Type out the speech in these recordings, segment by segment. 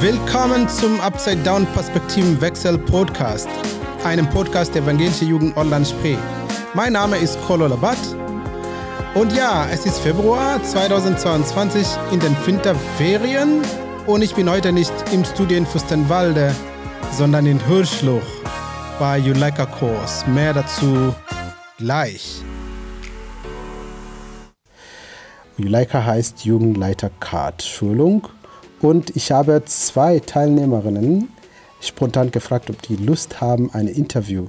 Willkommen zum Upside Down Perspektivenwechsel Podcast, einem Podcast der Evangelische Jugend Online Spree. Mein Name ist Kolo Labat. Und ja, es ist Februar 2022 in den Winterferien und ich bin heute nicht im Studio in Fürstenwalde, sondern in Hirschluch bei Juleika Kurs. Mehr dazu gleich. Juleika heißt Jugendleiter Card Schulung und ich habe zwei Teilnehmerinnen spontan gefragt, ob die Lust haben, ein Interview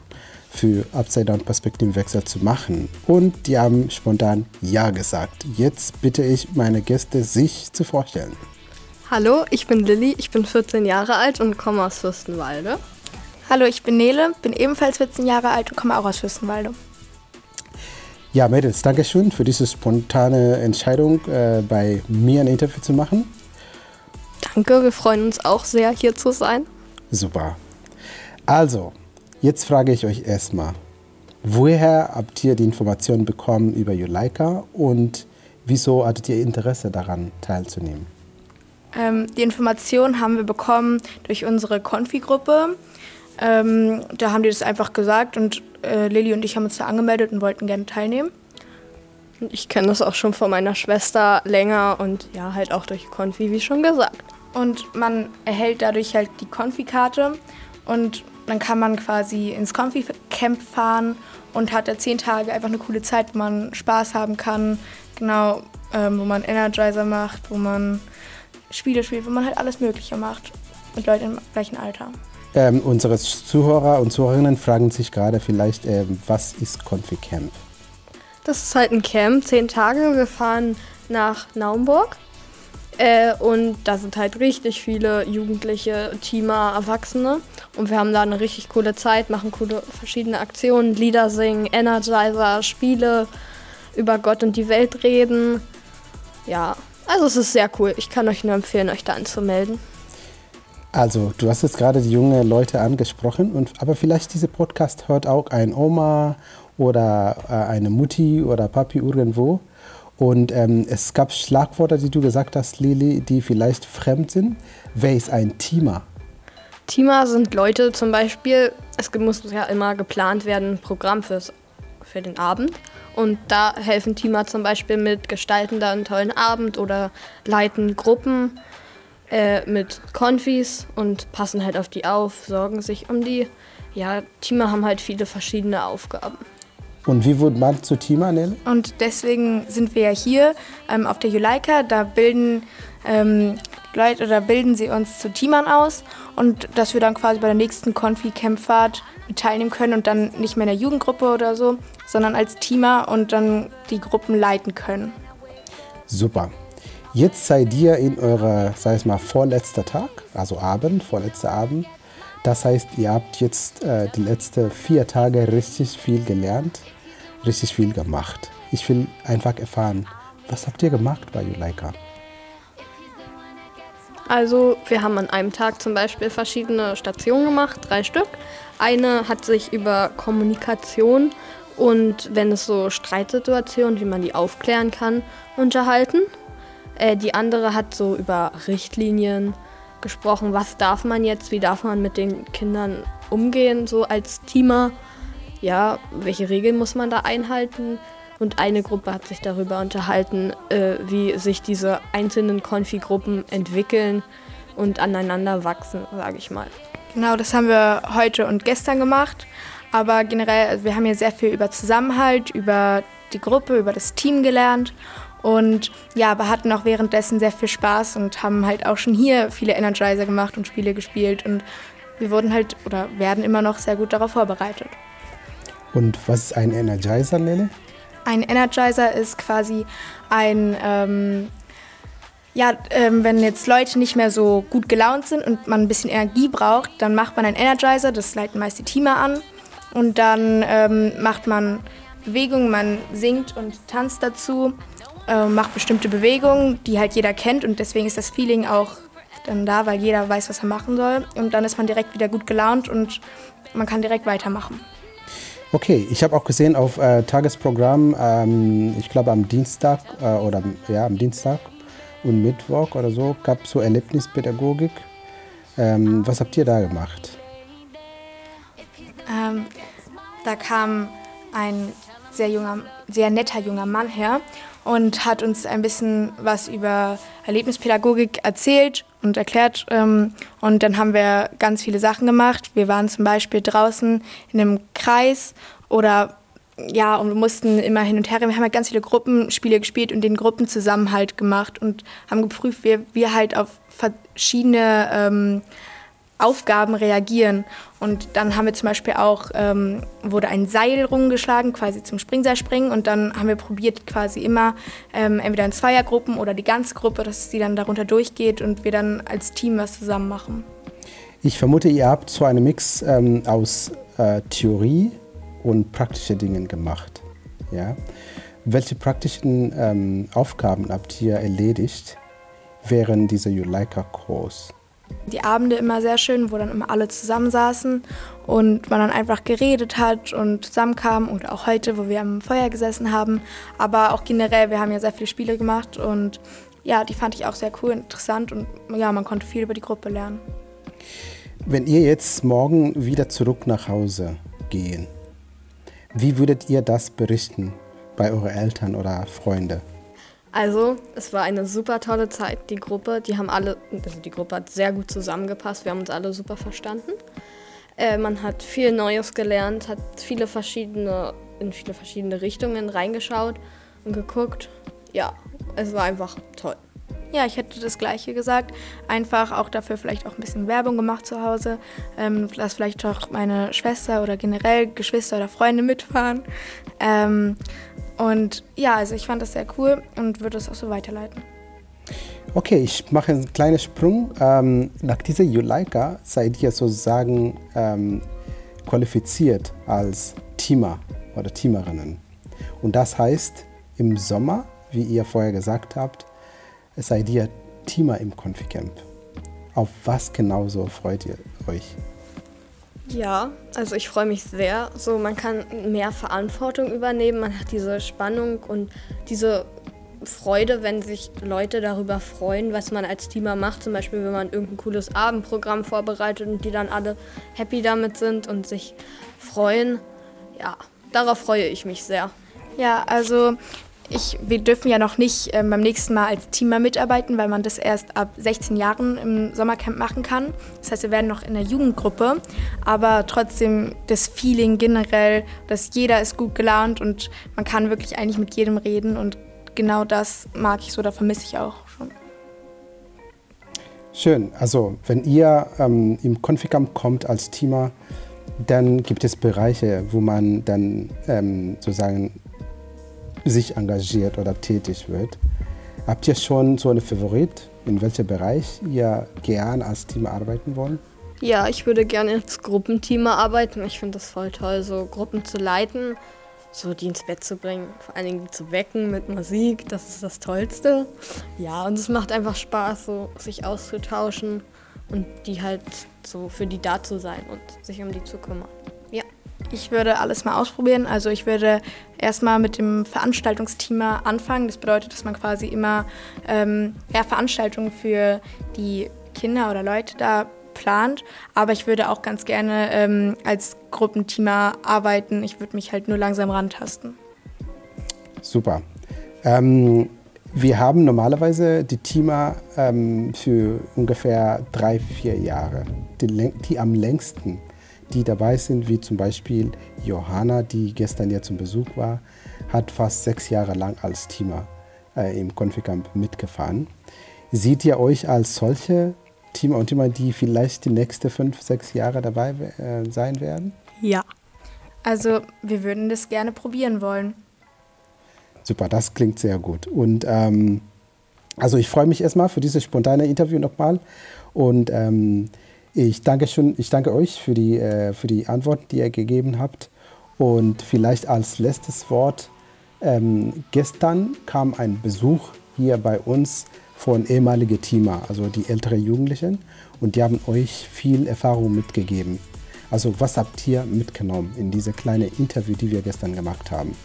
für Upside Down Perspektivenwechsel zu machen. Und die haben spontan Ja gesagt. Jetzt bitte ich meine Gäste, sich zu vorstellen. Hallo, ich bin Lilly, ich bin 14 Jahre alt und komme aus Fürstenwalde. Hallo, ich bin Nele, bin ebenfalls 14 Jahre alt und komme auch aus Fürstenwalde. Ja, Mädels, danke schön für diese spontane Entscheidung, äh, bei mir ein Interview zu machen. Danke, wir freuen uns auch sehr, hier zu sein. Super. Also, jetzt frage ich euch erstmal, woher habt ihr die Informationen bekommen über Juleika und wieso hattet ihr Interesse daran teilzunehmen? Ähm, die Informationen haben wir bekommen durch unsere Konfi-Gruppe. Ähm, da haben die das einfach gesagt und äh, Lilly und ich haben uns da angemeldet und wollten gerne teilnehmen. Ich kenne das auch schon von meiner Schwester länger und ja, halt auch durch Konfi, wie schon gesagt. Und man erhält dadurch halt die Konfi-Karte und dann kann man quasi ins Konfi-Camp fahren und hat da zehn Tage einfach eine coole Zeit, wo man Spaß haben kann. Genau, ähm, wo man Energizer macht, wo man Spiele spielt, wo man halt alles Mögliche macht. Mit Leuten im gleichen Alter. Ähm, unsere Zuhörer und Zuhörerinnen fragen sich gerade vielleicht, ähm, was ist Confi-Camp? Das ist halt ein Camp, zehn Tage. Wir fahren nach Naumburg. Äh, und da sind halt richtig viele Jugendliche, Teamer, Erwachsene. Und wir haben da eine richtig coole Zeit, machen coole verschiedene Aktionen, Lieder singen, Energizer, Spiele, über Gott und die Welt reden. Ja, also es ist sehr cool. Ich kann euch nur empfehlen, euch da anzumelden. Also, du hast jetzt gerade die jungen Leute angesprochen, und, aber vielleicht diese Podcast hört auch ein Oma oder äh, eine Mutti oder Papi irgendwo. Und ähm, es gab Schlagworte, die du gesagt hast, Lili, die vielleicht fremd sind. Wer ist ein Teamer? Teamer sind Leute zum Beispiel, es muss ja immer geplant werden, ein Programm fürs, für den Abend. Und da helfen Teamer zum Beispiel mit, gestalten da einen tollen Abend oder leiten Gruppen äh, mit Konfis und passen halt auf die auf, sorgen sich um die. Ja, Teamer haben halt viele verschiedene Aufgaben. Und wie wurde man zu Teamer, Nele? Und deswegen sind wir ja hier ähm, auf der Juleika. Da bilden ähm, Leute oder bilden sie uns zu Teamern aus und dass wir dann quasi bei der nächsten Konfi-Campfahrt mit teilnehmen können und dann nicht mehr in der Jugendgruppe oder so, sondern als Teamer und dann die Gruppen leiten können. Super. Jetzt seid ihr in eurer, sag ich mal, vorletzter Tag, also Abend, vorletzter Abend. Das heißt, ihr habt jetzt äh, die letzten vier Tage richtig viel gelernt, richtig viel gemacht. Ich will einfach erfahren, was habt ihr gemacht bei Juleika? Also wir haben an einem Tag zum Beispiel verschiedene Stationen gemacht, drei Stück. Eine hat sich über Kommunikation und wenn es so Streitsituationen, wie man die aufklären kann, unterhalten. Äh, die andere hat so über Richtlinien gesprochen, was darf man jetzt, wie darf man mit den Kindern umgehen, so als Teamer. Ja, welche Regeln muss man da einhalten? Und eine Gruppe hat sich darüber unterhalten, äh, wie sich diese einzelnen Konfi-Gruppen entwickeln und aneinander wachsen, sage ich mal. Genau, das haben wir heute und gestern gemacht. Aber generell, also wir haben hier sehr viel über Zusammenhalt, über die Gruppe, über das Team gelernt. Und ja, aber hatten auch währenddessen sehr viel Spaß und haben halt auch schon hier viele Energizer gemacht und Spiele gespielt. Und wir wurden halt oder werden immer noch sehr gut darauf vorbereitet. Und was ist ein Energizer, Nele? Ein Energizer ist quasi ein, ähm, ja, ähm, wenn jetzt Leute nicht mehr so gut gelaunt sind und man ein bisschen Energie braucht, dann macht man einen Energizer, das leiten meist die Teamer an. Und dann ähm, macht man Bewegungen, man singt und tanzt dazu, äh, macht bestimmte Bewegungen, die halt jeder kennt und deswegen ist das Feeling auch dann da, weil jeder weiß, was er machen soll. Und dann ist man direkt wieder gut gelaunt und man kann direkt weitermachen. Okay, ich habe auch gesehen auf äh, Tagesprogramm, ähm, ich glaube am Dienstag äh, oder ja am Dienstag und Mittwoch oder so gab es so Erlebnispädagogik. Ähm, was habt ihr da gemacht? Ähm, da kam ein sehr junger, sehr netter junger Mann her und hat uns ein bisschen was über Erlebnispädagogik erzählt und erklärt. Ähm, und dann haben wir ganz viele Sachen gemacht. Wir waren zum Beispiel draußen in einem Kreis oder ja, und wir mussten immer hin und her. Wir haben halt ganz viele Gruppenspiele gespielt und den Gruppenzusammenhalt gemacht und haben geprüft, wie wir halt auf verschiedene ähm, Aufgaben reagieren. Und dann haben wir zum Beispiel auch, ähm, wurde ein Seil rumgeschlagen, quasi zum Springseilspringen. Und dann haben wir probiert, quasi immer ähm, entweder in Zweiergruppen oder die ganze Gruppe, dass sie dann darunter durchgeht und wir dann als Team was zusammen machen. Ich vermute, ihr habt so einen Mix ähm, aus äh, Theorie und praktischen Dingen gemacht. Ja? Welche praktischen ähm, Aufgaben habt ihr erledigt während dieser Juleika-Kurs? Die Abende immer sehr schön, wo dann immer alle zusammensaßen und man dann einfach geredet hat und zusammenkam. Und auch heute, wo wir am Feuer gesessen haben. Aber auch generell, wir haben ja sehr viele Spiele gemacht und ja, die fand ich auch sehr cool, interessant und ja, man konnte viel über die Gruppe lernen. Wenn ihr jetzt morgen wieder zurück nach Hause gehen, wie würdet ihr das berichten bei euren Eltern oder Freunden? Also, es war eine super tolle Zeit. Die Gruppe, die haben alle, also die Gruppe hat sehr gut zusammengepasst. Wir haben uns alle super verstanden. Äh, man hat viel Neues gelernt, hat viele verschiedene, in viele verschiedene Richtungen reingeschaut und geguckt. Ja, es war einfach toll. Ja, ich hätte das Gleiche gesagt. Einfach auch dafür vielleicht auch ein bisschen Werbung gemacht zu Hause. Ähm, dass vielleicht auch meine Schwester oder generell Geschwister oder Freunde mitfahren. Ähm, und ja, also ich fand das sehr cool und würde es auch so weiterleiten. Okay, ich mache einen kleinen Sprung. Ähm, nach dieser Juleika seid ihr sozusagen ähm, qualifiziert als Teamer oder Teamerinnen. Und das heißt, im Sommer, wie ihr vorher gesagt habt, seid ihr Teamer im Conficamp. Auf was genauso freut ihr euch? Ja, also ich freue mich sehr. So, man kann mehr Verantwortung übernehmen, man hat diese Spannung und diese Freude, wenn sich Leute darüber freuen, was man als Teamer macht. Zum Beispiel, wenn man irgendein cooles Abendprogramm vorbereitet und die dann alle happy damit sind und sich freuen. Ja, darauf freue ich mich sehr. Ja, also ich, wir dürfen ja noch nicht äh, beim nächsten Mal als Teamer mitarbeiten, weil man das erst ab 16 Jahren im Sommercamp machen kann. Das heißt, wir werden noch in der Jugendgruppe, aber trotzdem das Feeling generell, dass jeder ist gut gelaunt und man kann wirklich eigentlich mit jedem reden und genau das mag ich so, da vermisse ich auch schon. Schön. Also wenn ihr ähm, im Conficamp kommt als Teamer, dann gibt es Bereiche, wo man dann ähm, sozusagen sich engagiert oder tätig wird. Habt ihr schon so einen Favorit, in welchem Bereich ihr gerne als Team arbeiten wollt? Ja, ich würde gerne als Gruppenteam arbeiten. Ich finde das voll toll, so Gruppen zu leiten, so die ins Bett zu bringen, vor allen Dingen zu wecken mit Musik. Das ist das Tollste. Ja, und es macht einfach Spaß, so sich auszutauschen und die halt so für die da zu sein und sich um die zu kümmern. Ich würde alles mal ausprobieren. Also ich würde erstmal mit dem Veranstaltungsteam anfangen. Das bedeutet, dass man quasi immer ähm, ja, Veranstaltungen für die Kinder oder Leute da plant. Aber ich würde auch ganz gerne ähm, als Gruppenteamer arbeiten. Ich würde mich halt nur langsam rantasten. Super. Ähm, wir haben normalerweise die Teamer ähm, für ungefähr drei, vier Jahre, die, die am längsten die dabei sind, wie zum Beispiel Johanna, die gestern ja zum Besuch war, hat fast sechs Jahre lang als Teamer äh, im Conficamp mitgefahren. Seht ihr euch als solche Teamer und Teamer, die vielleicht die nächsten fünf, sechs Jahre dabei äh, sein werden? Ja. Also wir würden das gerne probieren wollen. Super, das klingt sehr gut. Und ähm, also ich freue mich erstmal für dieses spontane Interview nochmal. Und ähm, ich danke, schon, ich danke euch für die, äh, für die Antworten, die ihr gegeben habt. Und vielleicht als letztes Wort. Ähm, gestern kam ein Besuch hier bei uns von ehemaligen Teamer, also die älteren Jugendlichen, und die haben euch viel Erfahrung mitgegeben. Also was habt ihr mitgenommen in diese kleine Interview, die wir gestern gemacht haben?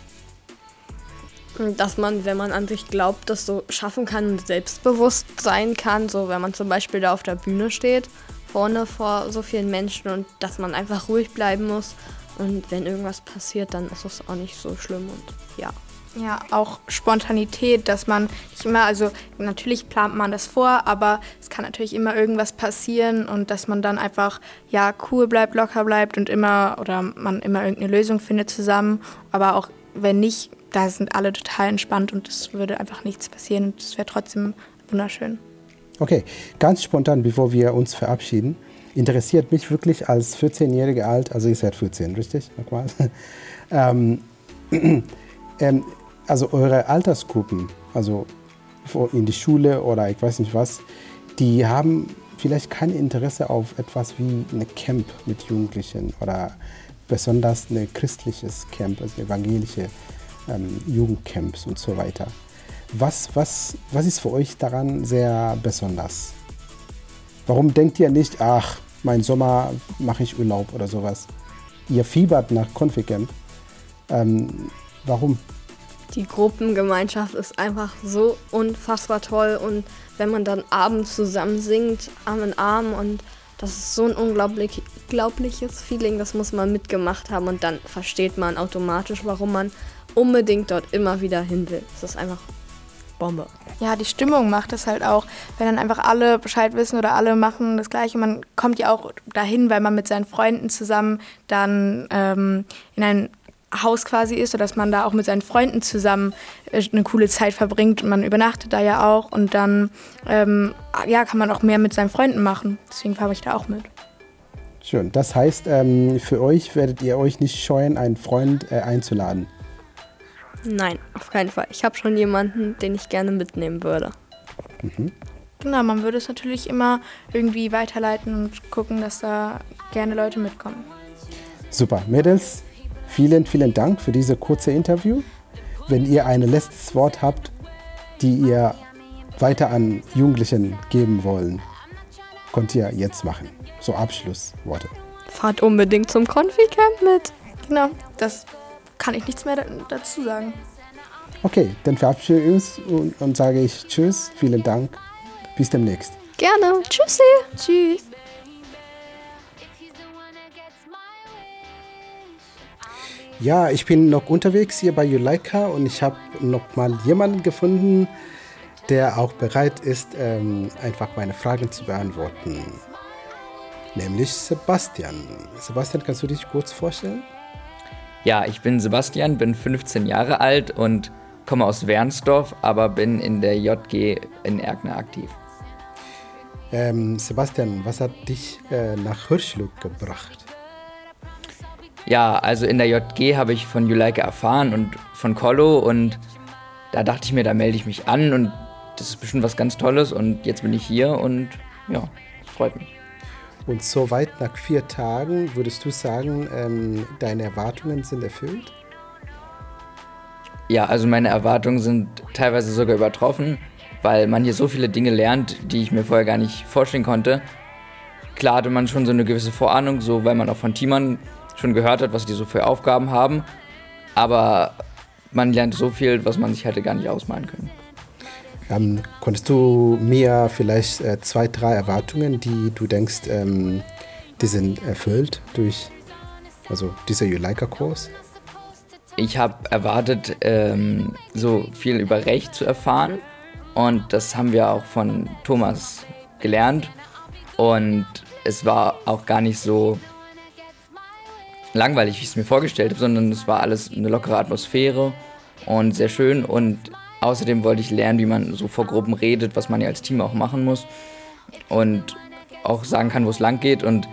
Dass man, wenn man an sich glaubt, das so schaffen kann und selbstbewusst sein kann, so wenn man zum Beispiel da auf der Bühne steht, vorne vor so vielen Menschen und dass man einfach ruhig bleiben muss und wenn irgendwas passiert, dann ist es auch nicht so schlimm und ja. Ja, auch Spontanität, dass man nicht immer, also natürlich plant man das vor, aber es kann natürlich immer irgendwas passieren und dass man dann einfach, ja, cool bleibt, locker bleibt und immer, oder man immer irgendeine Lösung findet zusammen. Aber auch wenn nicht, da sind alle total entspannt und es würde einfach nichts passieren und es wäre trotzdem wunderschön. Okay, ganz spontan, bevor wir uns verabschieden, interessiert mich wirklich als 14-Jährige alt, also ihr seid 14, richtig? Nochmal. ähm, ähm, also eure Altersgruppen, also in die Schule oder ich weiß nicht was, die haben vielleicht kein Interesse auf etwas wie eine Camp mit Jugendlichen oder besonders ein christliches Camp, also evangelische ähm, Jugendcamps und so weiter. Was, was, was ist für euch daran sehr besonders? Warum denkt ihr nicht, ach, mein Sommer mache ich Urlaub oder sowas? Ihr fiebert nach Conficamp. Ähm, warum? Die Gruppengemeinschaft ist einfach so unfassbar toll und wenn man dann abends zusammen singt, Arm in Arm und das ist so ein unglaublich, unglaubliches Feeling, das muss man mitgemacht haben und dann versteht man automatisch, warum man unbedingt dort immer wieder hin will. Es ist einfach Bombe. Ja, die Stimmung macht es halt auch, wenn dann einfach alle Bescheid wissen oder alle machen das Gleiche. Man kommt ja auch dahin, weil man mit seinen Freunden zusammen dann ähm, in ein Haus quasi ist, sodass man da auch mit seinen Freunden zusammen äh, eine coole Zeit verbringt. Und man übernachtet da ja auch und dann ähm, ja, kann man auch mehr mit seinen Freunden machen. Deswegen fahre ich da auch mit. Schön. Das heißt, ähm, für euch werdet ihr euch nicht scheuen, einen Freund äh, einzuladen. Nein, auf keinen Fall. Ich habe schon jemanden, den ich gerne mitnehmen würde. Mhm. Genau, man würde es natürlich immer irgendwie weiterleiten und gucken, dass da gerne Leute mitkommen. Super. Mädels, vielen, vielen Dank für diese kurze Interview. Wenn ihr ein letztes Wort habt, die ihr weiter an Jugendlichen geben wollen, könnt ihr jetzt machen. So Abschlussworte. Fahrt unbedingt zum Confi-Camp mit. Genau, das kann ich nichts mehr dazu sagen. Okay, dann verabschiede ich uns und, und sage ich Tschüss, vielen Dank, bis demnächst. Gerne, Tschüssi. Tschüss. Ja, ich bin noch unterwegs hier bei Juleika und ich habe noch mal jemanden gefunden, der auch bereit ist, ähm, einfach meine Fragen zu beantworten. Nämlich Sebastian. Sebastian, kannst du dich kurz vorstellen? Ja, ich bin Sebastian, bin 15 Jahre alt und komme aus Wernsdorf, aber bin in der JG in Erkner aktiv. Ähm, Sebastian, was hat dich äh, nach Hirschlück gebracht? Ja, also in der JG habe ich von Juleike erfahren und von Kollo und da dachte ich mir, da melde ich mich an und das ist bestimmt was ganz Tolles und jetzt bin ich hier und ja, freut mich. Und soweit nach vier Tagen würdest du sagen, ähm, deine Erwartungen sind erfüllt? Ja, also meine Erwartungen sind teilweise sogar übertroffen, weil man hier so viele Dinge lernt, die ich mir vorher gar nicht vorstellen konnte. Klar hatte man schon so eine gewisse Vorahnung, so weil man auch von Teamern schon gehört hat, was die so für Aufgaben haben. Aber man lernt so viel, was man sich hätte gar nicht ausmalen können. Ähm, konntest du mir vielleicht äh, zwei, drei Erwartungen, die du denkst, ähm, die sind erfüllt durch also dieser Juleika-Kurs? Ich habe erwartet, ähm, so viel über Recht zu erfahren. Und das haben wir auch von Thomas gelernt. Und es war auch gar nicht so langweilig, wie ich es mir vorgestellt habe, sondern es war alles eine lockere Atmosphäre und sehr schön. Und Außerdem wollte ich lernen, wie man so vor Gruppen redet, was man ja als Team auch machen muss. Und auch sagen kann, wo es lang geht. Und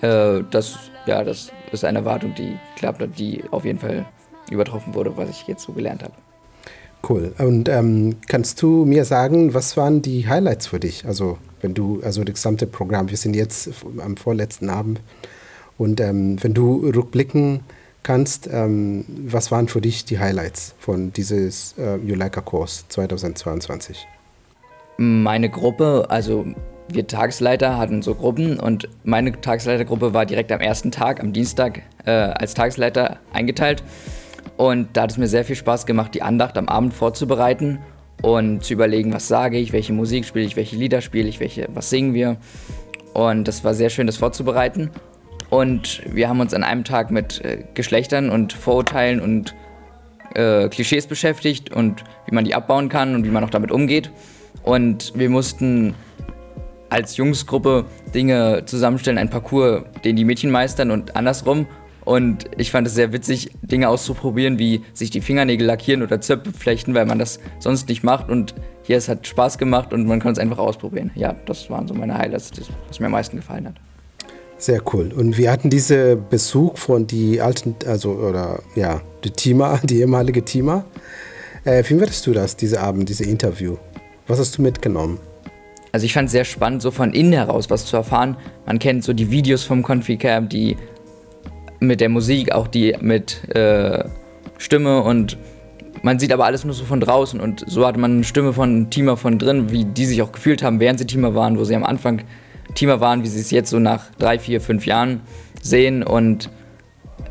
äh, das, ja, das ist eine Erwartung, die klappt hat, die auf jeden Fall übertroffen wurde, was ich jetzt so gelernt habe. Cool. Und ähm, kannst du mir sagen, was waren die Highlights für dich? Also, wenn du, also das gesamte Programm, wir sind jetzt am vorletzten Abend. Und ähm, wenn du rückblicken kannst, ähm, was waren für dich die Highlights von dieses äh, Juleika-Kurs 2022? Meine Gruppe, also wir Tagesleiter hatten so Gruppen und meine Tagesleitergruppe war direkt am ersten Tag, am Dienstag, äh, als Tagesleiter eingeteilt. Und da hat es mir sehr viel Spaß gemacht, die Andacht am Abend vorzubereiten und zu überlegen, was sage ich, welche Musik spiele ich, welche Lieder spiele ich, welche, was singen wir. Und das war sehr schön, das vorzubereiten. Und wir haben uns an einem Tag mit äh, Geschlechtern und Vorurteilen und äh, Klischees beschäftigt und wie man die abbauen kann und wie man auch damit umgeht. Und wir mussten als Jungsgruppe Dinge zusammenstellen, ein Parcours, den die Mädchen meistern und andersrum. Und ich fand es sehr witzig, Dinge auszuprobieren, wie sich die Fingernägel lackieren oder Zöpfe flechten, weil man das sonst nicht macht. Und hier, es hat Spaß gemacht und man kann es einfach ausprobieren. Ja, das waren so meine Highlights, das, was mir am meisten gefallen hat. Sehr cool. Und wir hatten diesen Besuch von die alten, also oder ja, die Teamer, die ehemalige Teamer. Äh, wie würdest du das, diese Abend, diese Interview? Was hast du mitgenommen? Also ich fand es sehr spannend, so von innen heraus was zu erfahren. Man kennt so die Videos vom Confi-Camp, die mit der Musik, auch die mit äh, Stimme und man sieht aber alles nur so von draußen und so hatte man eine Stimme von Teamer von drin, wie die sich auch gefühlt haben, während sie Teamer waren, wo sie am Anfang Teamer waren, wie sie es jetzt so nach drei, vier, fünf Jahren sehen und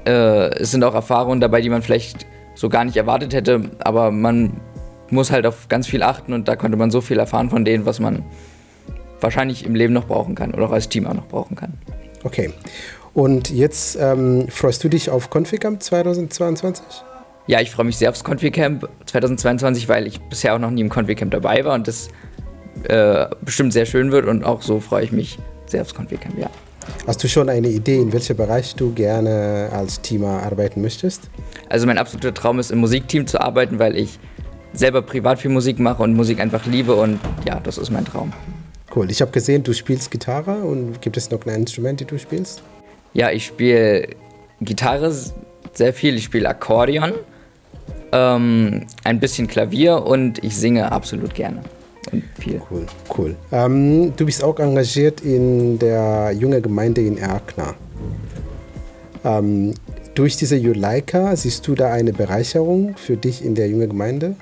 äh, es sind auch Erfahrungen dabei, die man vielleicht so gar nicht erwartet hätte, aber man muss halt auf ganz viel achten und da konnte man so viel erfahren von denen, was man wahrscheinlich im Leben noch brauchen kann oder auch als Team auch noch brauchen kann. Okay. Und jetzt ähm, freust du dich auf Conficamp 2022? Ja, ich freue mich sehr aufs Conficamp 2022, weil ich bisher auch noch nie im Conficamp dabei war und das äh, bestimmt sehr schön wird und auch so freue ich mich sehr aufs Conficamp, ja. Hast du schon eine Idee, in welchem Bereich du gerne als Teamer arbeiten möchtest? Also mein absoluter Traum ist, im Musikteam zu arbeiten, weil ich selber privat viel Musik mache und Musik einfach liebe und ja, das ist mein Traum. Cool. Ich habe gesehen, du spielst Gitarre und gibt es noch ein Instrument, das du spielst? Ja, ich spiele Gitarre sehr viel. Ich spiele Akkordeon, ähm, ein bisschen Klavier und ich singe absolut gerne. Und viel. Cool, cool. Ähm, du bist auch engagiert in der jungen Gemeinde in Erkner. Ähm, durch diese Juleika siehst du da eine Bereicherung für dich in der jungen Gemeinde?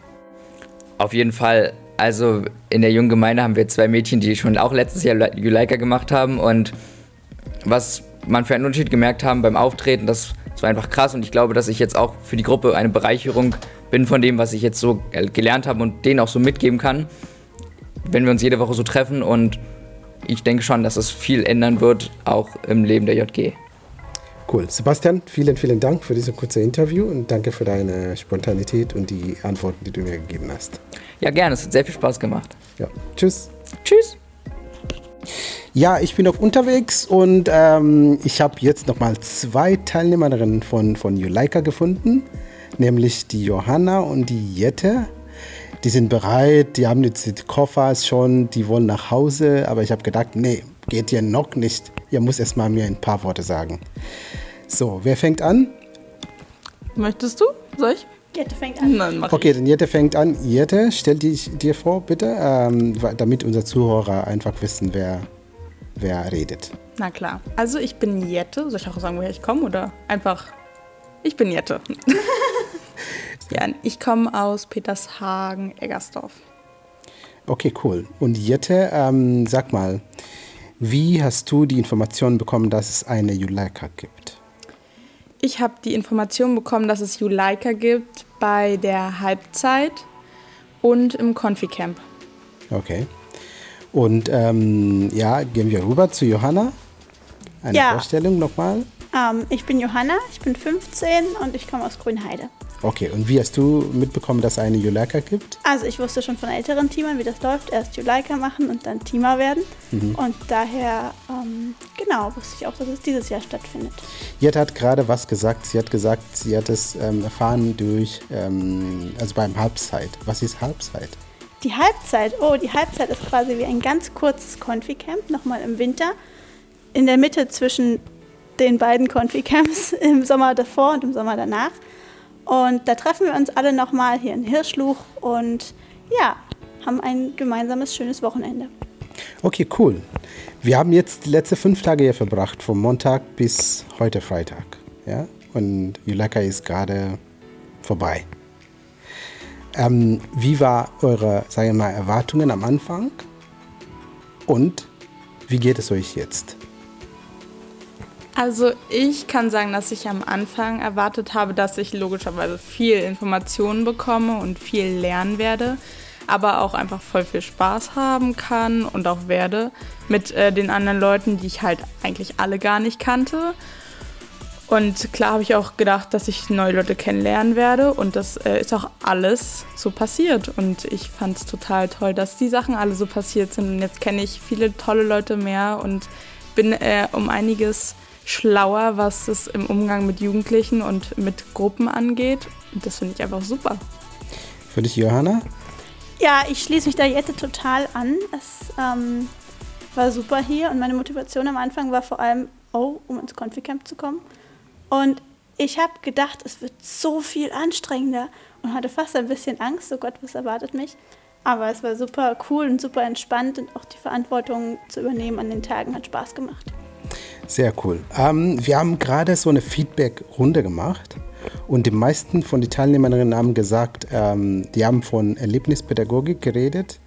Auf jeden Fall. Also in der jungen Gemeinde haben wir zwei Mädchen, die schon auch letztes Jahr Juleika gemacht haben. Und was man für einen Unterschied gemerkt haben beim Auftreten, das, das war einfach krass. Und ich glaube, dass ich jetzt auch für die Gruppe eine Bereicherung bin von dem, was ich jetzt so gelernt habe und denen auch so mitgeben kann, wenn wir uns jede Woche so treffen. Und ich denke schon, dass es viel ändern wird, auch im Leben der JG. Cool. Sebastian, vielen, vielen Dank für dieses kurze Interview und danke für deine Spontanität und die Antworten, die du mir gegeben hast. Ja, gerne. Es hat sehr viel Spaß gemacht. Ja. Tschüss. Tschüss. Ja, ich bin noch unterwegs und ähm, ich habe jetzt nochmal zwei Teilnehmerinnen von, von Juleika gefunden, nämlich die Johanna und die Jette. Die sind bereit, die haben jetzt die Koffer schon, die wollen nach Hause, aber ich habe gedacht, nee, geht ihr noch nicht. Ihr müsst erst mal mir ein paar Worte sagen. So, wer fängt an? Möchtest du? Soll ich? Jette fängt an. Nein, mach Okay, ich. dann Jette fängt an. Jette, stell dich dir vor, bitte, ähm, damit unsere Zuhörer einfach wissen, wer, wer redet. Na klar. Also ich bin Jette. Soll ich auch sagen, woher ich komme? Oder einfach, ich bin Jette. Ja, ich komme aus Petershagen, Eggersdorf. Okay, cool. Und Jette, ähm, sag mal, wie hast du die Information bekommen, dass es eine Juleika gibt? Ich habe die Information bekommen, dass es Juleika gibt bei der Halbzeit und im Confi-Camp. Okay. Und ähm, ja, gehen wir rüber zu Johanna. Eine Ja. Vorstellung nochmal. Ähm, ich bin Johanna, ich bin 15 und ich komme aus Grünheide. Okay, und wie hast du mitbekommen, dass es eine Juleika gibt? Also ich wusste schon von älteren Teamern, wie das läuft. Erst Juleika machen und dann Teamer werden. Und daher, ähm, genau, wusste ich auch, dass es dieses Jahr stattfindet. Jette hat gerade was gesagt. Sie hat gesagt, sie hat es ähm, erfahren durch, ähm, also beim Halbzeit. Was ist Halbzeit? Die Halbzeit, oh, die Halbzeit ist quasi wie ein ganz kurzes Confi-Camp, nochmal im Winter. In der Mitte zwischen den beiden Confi-Camps, im Sommer davor und im Sommer danach. Und da treffen wir uns alle nochmal hier in Hirschluch und ja, haben ein gemeinsames schönes Wochenende. Okay, cool. Wir haben jetzt die letzten fünf Tage hier verbracht, vom Montag bis heute Freitag. Ja? Und Juleika ist gerade vorbei. Ähm, wie war eure, sagen mal, Erwartungen am Anfang? Und wie geht es euch jetzt? Also ich kann sagen, dass ich am Anfang erwartet habe, dass ich logischerweise viel Informationen bekomme und viel lernen werde, aber auch einfach voll viel Spaß haben kann und auch werde mit äh, den anderen Leuten, die ich halt eigentlich alle gar nicht kannte. Und klar habe ich auch gedacht, dass ich neue Leute kennenlernen werde und das äh, ist auch alles so passiert. Und ich fand es total toll, dass die Sachen alle so passiert sind. Und jetzt kenne ich viele tolle Leute mehr und bin äh, um einiges schlauer, was es im Umgang mit Jugendlichen und mit Gruppen angeht. Und das finde ich einfach super. Für dich, Johanna? Ja, ich schließe mich da Jette total an. Es ähm, war super hier und meine Motivation am Anfang war vor allem, oh, um ins Confi-Camp zu kommen. Und ich habe gedacht, es wird so viel anstrengender und hatte fast ein bisschen Angst, oh Gott, was erwartet mich. Aber es war super cool und super entspannt und auch die Verantwortung zu übernehmen an den Tagen hat Spaß gemacht. Sehr cool. Ähm, wir haben gerade so eine Feedback-Runde gemacht und die meisten von den Teilnehmerinnen haben gesagt, ähm, die haben von Erlebnispädagogik geredet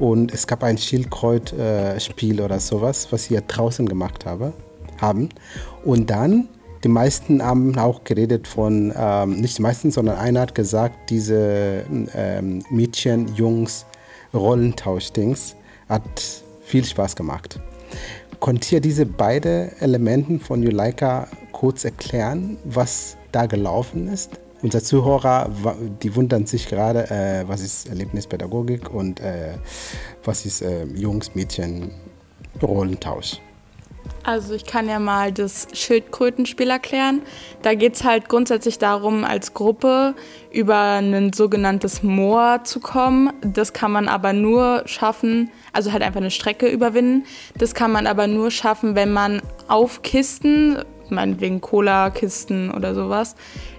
und es gab ein Schildkreuz-Spiel äh, oder sowas, was sie draußen gemacht habe, haben. Und dann die meisten haben auch geredet von, ähm, nicht die meisten, sondern einer hat gesagt, diese ähm, Mädchen, Jungs, Rollentausch-Dings hat viel Spaß gemacht. Konnt ihr diese beiden Elemente von Juleika kurz erklären, was da gelaufen ist? Unsere Zuhörer, die wundern sich gerade, äh, was ist Erlebnispädagogik und äh, was ist äh, Jungs, Mädchen, Rollentausch. Also ich kann ja mal das Schildkrötenspiel erklären. Da geht es halt grundsätzlich darum, als Gruppe über ein sogenanntes Moor zu kommen. Das kann man aber nur schaffen, also halt einfach eine Strecke überwinden. Das kann man aber nur schaffen, wenn man auf Kisten, meinetwegen Cola-Kisten oder sowas,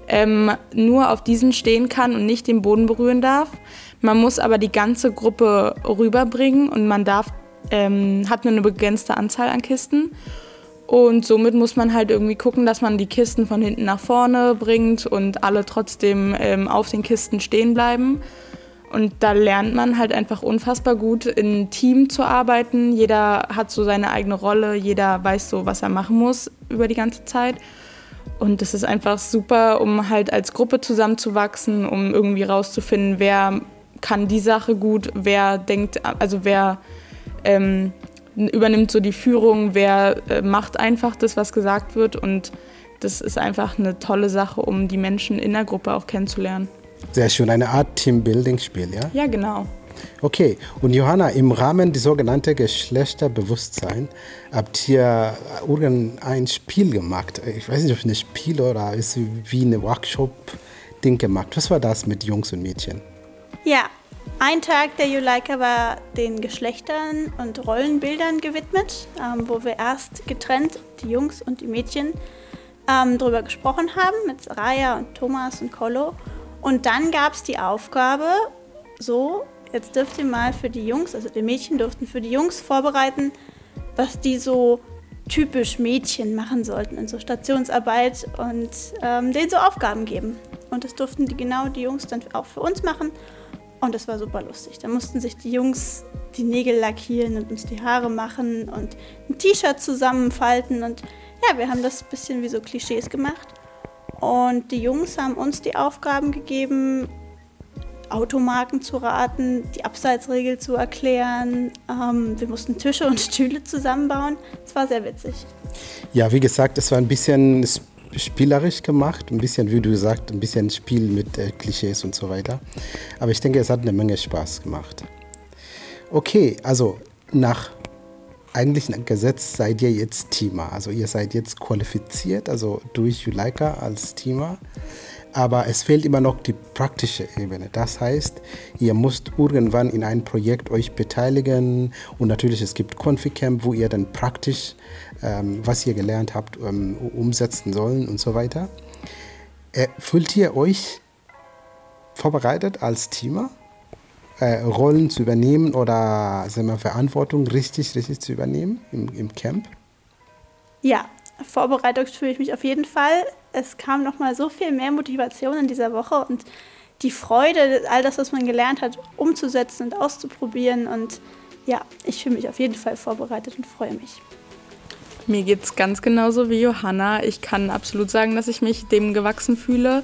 ähm, nur auf diesen stehen kann und nicht den Boden berühren darf. Man muss aber die ganze Gruppe rüberbringen und man darf ähm, hat nur eine begrenzte Anzahl an Kisten. Und somit muss man halt irgendwie gucken, dass man die Kisten von hinten nach vorne bringt und alle trotzdem ähm, auf den Kisten stehen bleiben. Und da lernt man halt einfach unfassbar gut in Team zu arbeiten. Jeder hat so seine eigene Rolle, jeder weiß so, was er machen muss über die ganze Zeit. Und das ist einfach super, um halt als Gruppe zusammenzuwachsen, um irgendwie rauszufinden, wer kann die Sache gut, wer denkt, also wer ähm, übernimmt so die Führung, wer äh, macht einfach das, was gesagt wird. Und das ist einfach eine tolle Sache, um die Menschen in der Gruppe auch kennenzulernen. Sehr schön, eine Art Teambuilding-Spiel, ja? Ja, genau. Okay, und Johanna, im Rahmen des sogenannten Geschlechterbewusstsein habt ihr irgendein Spiel gemacht. Ich weiß nicht, ob es ein Spiel oder ist wie ein Workshop-Ding gemacht. Was war das mit Jungs und Mädchen? Ja, ein Tag der Juleika war den Geschlechtern und Rollenbildern gewidmet, ähm, wo wir erst getrennt, die Jungs und die Mädchen, ähm, darüber gesprochen haben, mit Raya und Thomas und Kolo. Und dann gab es die Aufgabe, so, jetzt dürft ihr mal für die Jungs, also die Mädchen durften für die Jungs vorbereiten, was die so typisch Mädchen machen sollten in so Stationsarbeit und ähm, denen so Aufgaben geben. Und das durften die genau die Jungs dann auch für uns machen. Und das war super lustig. Da mussten sich die Jungs die Nägel lackieren und uns die Haare machen und ein T-Shirt zusammenfalten. Und ja, wir haben das ein bisschen wie so Klischees gemacht. Und die Jungs haben uns die Aufgaben gegeben, Automarken zu raten, die Abseitsregel zu erklären. Ähm, wir mussten Tische und Stühle zusammenbauen. Es war sehr witzig. Ja, wie gesagt, es war ein bisschen spielerisch gemacht, ein bisschen, wie du gesagt, ein bisschen Spiel mit äh, Klischees und so weiter. Aber ich denke, es hat eine Menge Spaß gemacht. Okay, also nach eigentlichen Gesetz seid ihr jetzt Teamer. Also ihr seid jetzt qualifiziert, also durch Juleika als Teamer. Aber es fehlt immer noch die praktische Ebene. Das heißt, ihr müsst irgendwann in ein Projekt euch beteiligen und natürlich es gibt Confi-Camp, wo ihr dann praktisch, ähm, was ihr gelernt habt, ähm, umsetzen sollen und so weiter. Äh, fühlt ihr euch vorbereitet als Teamer? Äh, Rollen zu übernehmen oder sagen wir, Verantwortung richtig, richtig zu übernehmen im, im Camp? Ja, vorbereitet fühle ich mich auf jeden Fall. Es kam noch mal so viel mehr Motivation in dieser Woche und die Freude, all das, was man gelernt hat, umzusetzen und auszuprobieren. Und ja, ich fühle mich auf jeden Fall vorbereitet und freue mich. Mir geht es ganz genauso wie Johanna. Ich kann absolut sagen, dass ich mich dem gewachsen fühle.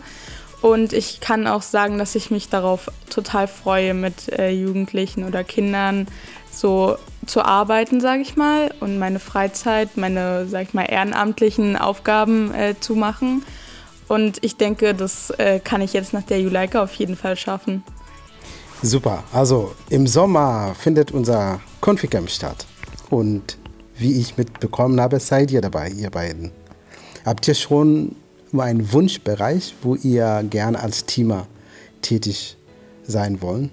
Und ich kann auch sagen, dass ich mich darauf total freue, mit äh, Jugendlichen oder Kindern so zu arbeiten, sage ich mal, und meine Freizeit, meine, sag ich mal, ehrenamtlichen Aufgaben äh, zu machen. Und ich denke, das äh, kann ich jetzt nach der Juleika auf jeden Fall schaffen. Super. Also im Sommer findet unser Conficamp statt. Und wie ich mitbekommen habe, seid ihr dabei, ihr beiden. Habt ihr schon einen Wunschbereich, wo ihr gerne als Teamer tätig sein wollen?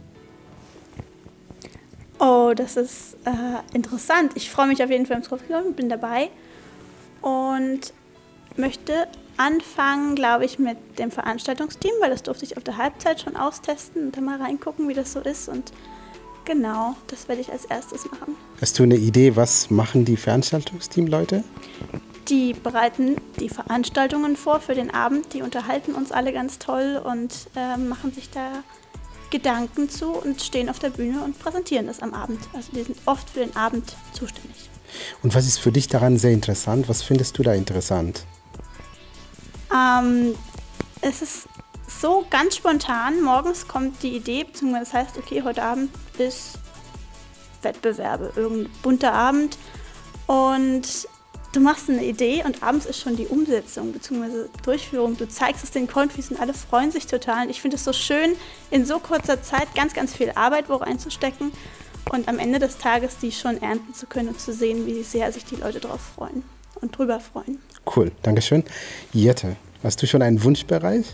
Oh, das ist äh, interessant. Ich freue mich auf jeden Fall ins Conficamp, bin dabei und möchte anfangen, glaube ich, mit dem Veranstaltungsteam, weil das durfte ich auf der Halbzeit schon austesten und dann mal reingucken, wie das so ist. Und genau, das werde ich als erstes machen. Hast du eine Idee, was machen die Veranstaltungsteam-Leute? Die bereiten die Veranstaltungen vor für den Abend. Die unterhalten uns alle ganz toll und äh, machen sich da Gedanken zu und stehen auf der Bühne und präsentieren das am Abend. Also die sind oft für den Abend zuständig. Und was ist für dich daran sehr interessant? Was findest du da interessant? Ähm, es ist so ganz spontan. Morgens kommt die Idee, beziehungsweise das heißt, okay, heute Abend ist Wettbewerbe, irgendein bunter Abend. Und du machst eine Idee und abends ist schon die Umsetzung bzw. Durchführung. Du zeigst es den Konfis und alle freuen sich total. Und ich finde es so schön, in so kurzer Zeit ganz, ganz viel Arbeit wo reinzustecken und am Ende des Tages die schon ernten zu können und zu sehen, wie sehr sich die Leute darauf freuen und drüber freuen. Cool, Dankeschön. Jette, hast du schon einen Wunschbereich?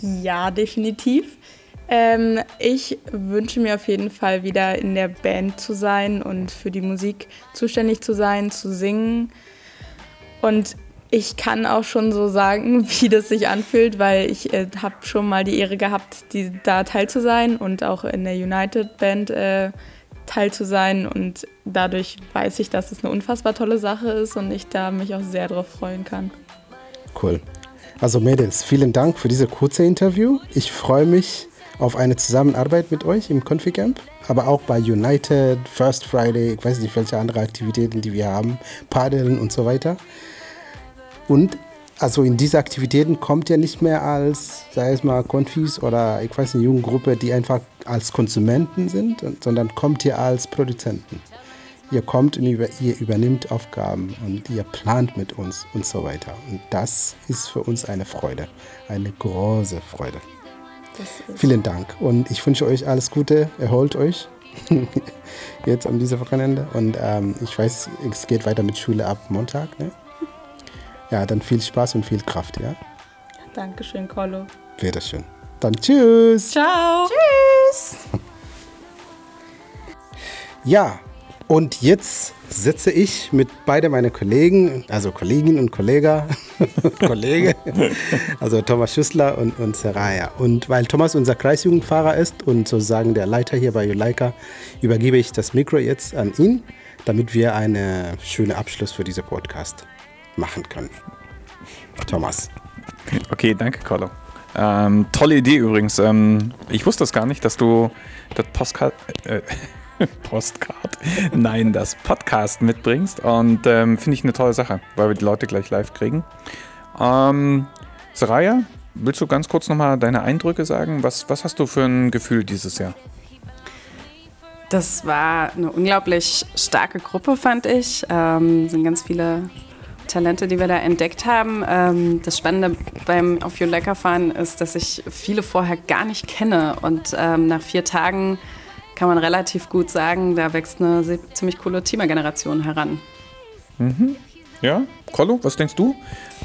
Ja, definitiv. Ähm, ich wünsche mir auf jeden Fall wieder in der Band zu sein und für die Musik zuständig zu sein, zu singen. Und ich kann auch schon so sagen, wie das sich anfühlt, weil ich äh, habe schon mal die Ehre gehabt, die, da teil zu sein und auch in der United Band äh, teil zu sein. Und dadurch weiß ich, dass es eine unfassbar tolle Sache ist und ich da mich auch sehr darauf freuen kann. Cool. Also Mädels, vielen Dank für dieses kurze Interview. Ich freue mich auf eine Zusammenarbeit mit euch im Conficamp, aber auch bei United, First Friday, ich weiß nicht, welche andere Aktivitäten, die wir haben, Paddeln und so weiter. Und also in diese Aktivitäten kommt ihr nicht mehr als, sei es mal Konfis oder ich weiß eine Jugendgruppe, die einfach als Konsumenten sind, sondern kommt ihr als Produzenten. Ihr kommt und ihr übernimmt Aufgaben und ihr plant mit uns und so weiter. Und das ist für uns eine Freude, eine große Freude. Vielen Dank und ich wünsche euch alles Gute, erholt euch jetzt an diesem Wochenende und ähm, ich weiß, es geht weiter mit Schule ab Montag. Ne? Ja, dann viel Spaß und viel Kraft, ja? Dankeschön, Colo. Bitteschön. Dann tschüss. Ciao. Tschüss. Ja, und jetzt sitze ich mit beide meine Kollegen, also Kolleginnen und Kollegen, Kollege, also Thomas Schüssler und, und Seraya. Und weil Thomas unser Kreisjugendfahrer ist und sozusagen der Leiter hier bei Juleika, übergebe ich das Mikro jetzt an ihn, damit wir einen schönen Abschluss für diesen Podcast machen können. Thomas. Okay, danke, Carlo. Ähm, tolle Idee übrigens. Ähm, ich wusste das gar nicht, dass du das Postcard, äh, Postcard, nein, das Podcast mitbringst. Und ähm, finde ich eine tolle Sache, weil wir die Leute gleich live kriegen. Ähm, Saraya, willst du ganz kurz nochmal deine Eindrücke sagen? Was, was hast du für ein Gefühl dieses Jahr? Das war eine unglaublich starke Gruppe, fand ich. Ähm, sind ganz viele Talente, die wir da entdeckt haben. Ähm, das Spannende beim Auf Your Lecker fahren ist, dass ich viele vorher gar nicht kenne. Und ähm, nach vier Tagen kann man relativ gut sagen, da wächst eine ziemlich coole Teamer-Generation heran. Mhm. Ja, Kollo, was denkst du?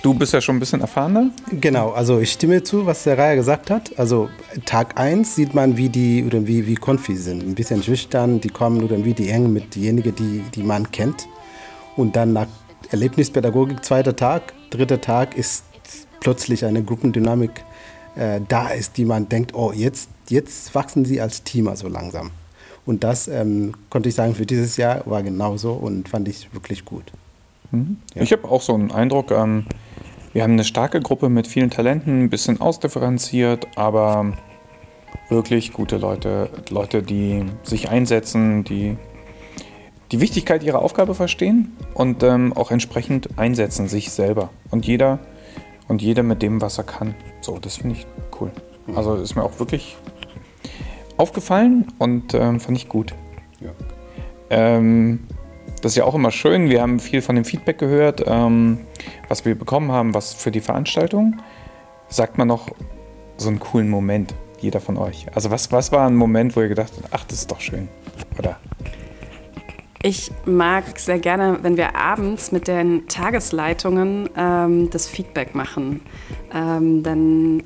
Du bist ja schon ein bisschen erfahrener. Genau, also ich stimme zu, was der Reiher gesagt hat. Also Tag 1 sieht man, wie die oder wie, wie Konfi sind. Ein bisschen schüchtern, die kommen oder wie die hängen mit denjenigen, die, die man kennt. Und dann nach Erlebnispädagogik, zweiter Tag, dritter Tag ist plötzlich eine Gruppendynamik äh, da ist, die man denkt, oh, jetzt, jetzt wachsen sie als Teamer so langsam. Und das ähm, konnte ich sagen, für dieses Jahr war genauso und fand ich wirklich gut. Mhm. Ja. Ich habe auch so einen Eindruck, ähm, wir haben eine starke Gruppe mit vielen Talenten, ein bisschen ausdifferenziert, aber Wirklich gute Leute, Leute, die sich einsetzen, die die Wichtigkeit ihrer Aufgabe verstehen und ähm, auch entsprechend einsetzen, sich selber. Und jeder und jeder mit dem, was er kann. So, das finde ich cool. Also ist mir auch wirklich aufgefallen und ähm, fand ich gut. Ja. Ähm, das ist ja auch immer schön. Wir haben viel von dem Feedback gehört, ähm, was wir bekommen haben, was für die Veranstaltung. Sagt man noch so einen coolen Moment, jeder von euch. Also was, was war ein Moment, wo ihr gedacht habt, ach, das ist doch schön, oder? Ich mag sehr gerne, wenn wir abends mit den Tagesleitungen ähm, das Feedback machen. Ähm, dann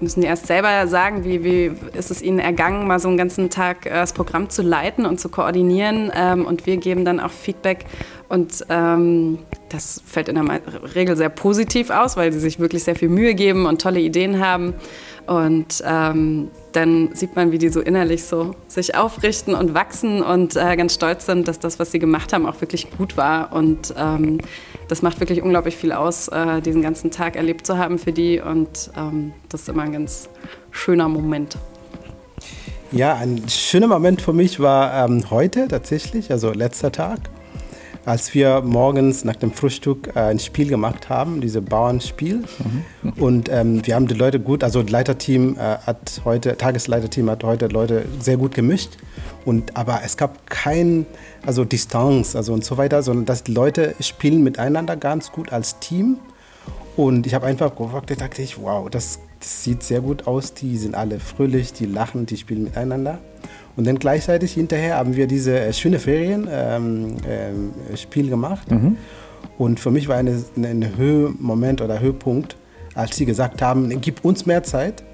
müssen die erst selber sagen, wie, wie ist es ihnen ergangen, mal so einen ganzen Tag äh, das Programm zu leiten und zu koordinieren. Ähm, und wir geben dann auch Feedback. Und ähm, das fällt in der Regel sehr positiv aus, weil sie sich wirklich sehr viel Mühe geben und tolle Ideen haben. Und ähm, dann sieht man, wie die so innerlich so sich aufrichten und wachsen und äh, ganz stolz sind, dass das, was sie gemacht haben, auch wirklich gut war. Und ähm, das macht wirklich unglaublich viel aus, äh, diesen ganzen Tag erlebt zu haben für die. Und ähm, das ist immer ein ganz schöner Moment. Ja, ein schöner Moment für mich war ähm, heute tatsächlich, also letzter Tag als wir morgens nach dem Frühstück äh, ein Spiel gemacht haben, dieses Bauernspiel. Mhm. Und ähm, wir haben die Leute gut, also das Leiterteam äh, hat heute, Tagesleiterteam hat heute Leute sehr gut gemischt. Und, aber es gab kein, also Distanz also und so weiter, sondern dass die Leute spielen miteinander ganz gut als Team. Und ich habe einfach gefragt, da dachte ich, wow, das, das sieht sehr gut aus. Die sind alle fröhlich, die lachen, die spielen miteinander. Und dann gleichzeitig hinterher haben wir diese äh, schöne Ferien ähm, äh, Spiel gemacht. Mhm. Und für mich war ein eine Höhemoment oder Höhepunkt, als sie gesagt haben, gib uns mehr Zeit,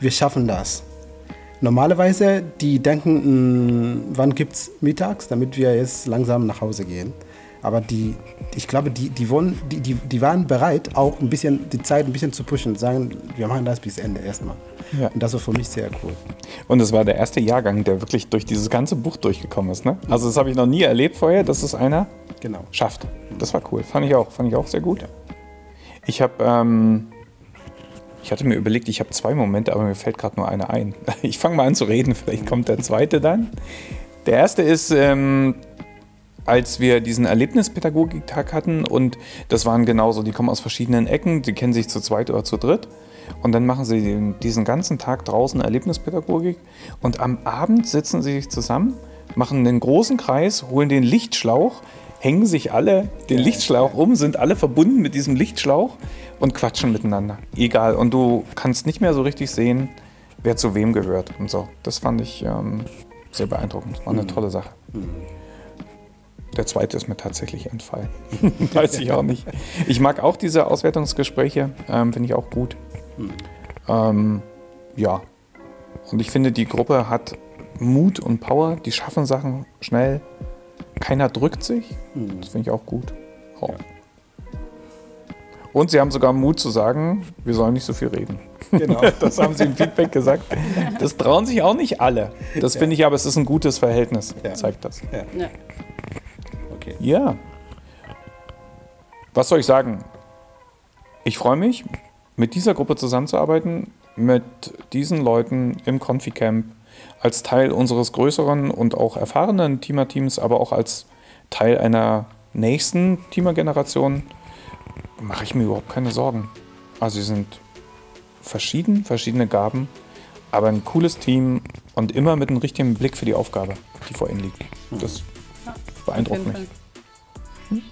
wir schaffen das. Normalerweise, die denken, mh, hm, wann gibt es mittags, damit wir jetzt langsam nach Hause gehen. Aber die, ich glaube, die, die, wollen, die, die, die waren bereit, auch ein bisschen die Zeit ein bisschen zu pushen, sagen, wir machen das bis Ende erstmal. Ja. Und das war für mich sehr cool. Und es war der erste Jahrgang, der wirklich durch dieses ganze Buch durchgekommen ist. Ne? Also das habe ich noch nie erlebt vorher, dass es einer genau. schafft. Das war cool. Fand ich auch, fand ich auch sehr gut. Ich habe, ähm, ich hatte mir überlegt, ich habe zwei Momente, aber mir fällt gerade nur einer ein. Ich fange mal an zu reden, vielleicht kommt der zweite dann. Der erste ist, ähm, als wir diesen Erlebnispädagogiktag hatten und das waren genauso, die kommen aus verschiedenen Ecken, die kennen sich zu zweit oder zu dritt und dann machen sie diesen ganzen Tag draußen Erlebnispädagogik und am Abend sitzen sie sich zusammen, machen einen großen Kreis, holen den Lichtschlauch, hängen sich alle den Lichtschlauch um, sind alle verbunden mit diesem Lichtschlauch und quatschen miteinander. Egal. Und du kannst nicht mehr so richtig sehen, wer zu wem gehört und so. Das fand ich ähm, sehr beeindruckend. War eine mhm. tolle Sache. Mhm. Der zweite ist mir tatsächlich entfallen. Weiß ich auch nicht. Ich mag auch diese Auswertungsgespräche, ähm, finde ich auch gut. Hm. Ähm, ja. Und ich finde, die Gruppe hat Mut und Power, die schaffen Sachen schnell. Keiner drückt sich. Hm. Das finde ich auch gut. Oh. Ja. Und sie haben sogar Mut zu sagen, wir sollen nicht so viel reden. Genau. Das haben sie im Feedback gesagt. Das trauen sich auch nicht alle. Das ja. finde ich aber, es ist ein gutes Verhältnis, ja. zeigt das. Ja. Okay. Ja. Was soll ich sagen? Ich freue mich, mit dieser Gruppe zusammenzuarbeiten, mit diesen Leuten im Confi-Camp als Teil unseres größeren und auch erfahrenen Teamer-Teams, aber auch als Teil einer nächsten Teamer-Generation, mache ich mir überhaupt keine Sorgen. Also sie sind verschieden, verschiedene Gaben, aber ein cooles Team und immer mit einem richtigen Blick für die Aufgabe, die vor ihnen liegt. Das beeindruckt mich. Hm?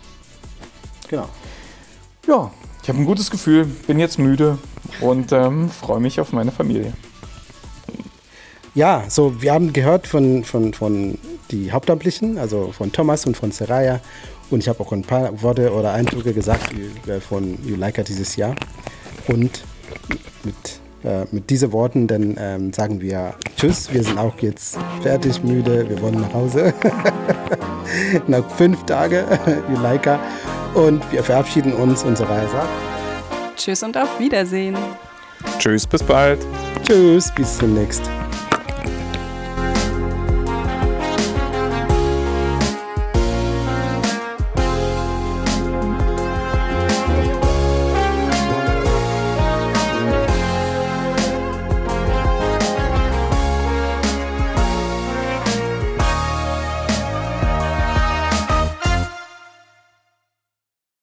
Genau. Ja, ich habe ein gutes Gefühl, bin jetzt müde und ähm, freue mich auf meine Familie. Ja, so wir haben gehört von, von, von die Hauptamtlichen, also von Thomas und von Seraya. Und ich habe auch ein paar Worte oder Eindrücke gesagt von Juleika dieses Jahr. Und mit, äh, mit diesen Worten dann ähm, sagen wir Tschüss, wir sind auch jetzt fertig, müde, wir wollen nach Hause. nach fünf Tagen, Juleika. Und wir verabschieden uns und Seraya sagt Tschüss und auf Wiedersehen. Tschüss, bis bald. Tschüss, bis zum nächsten.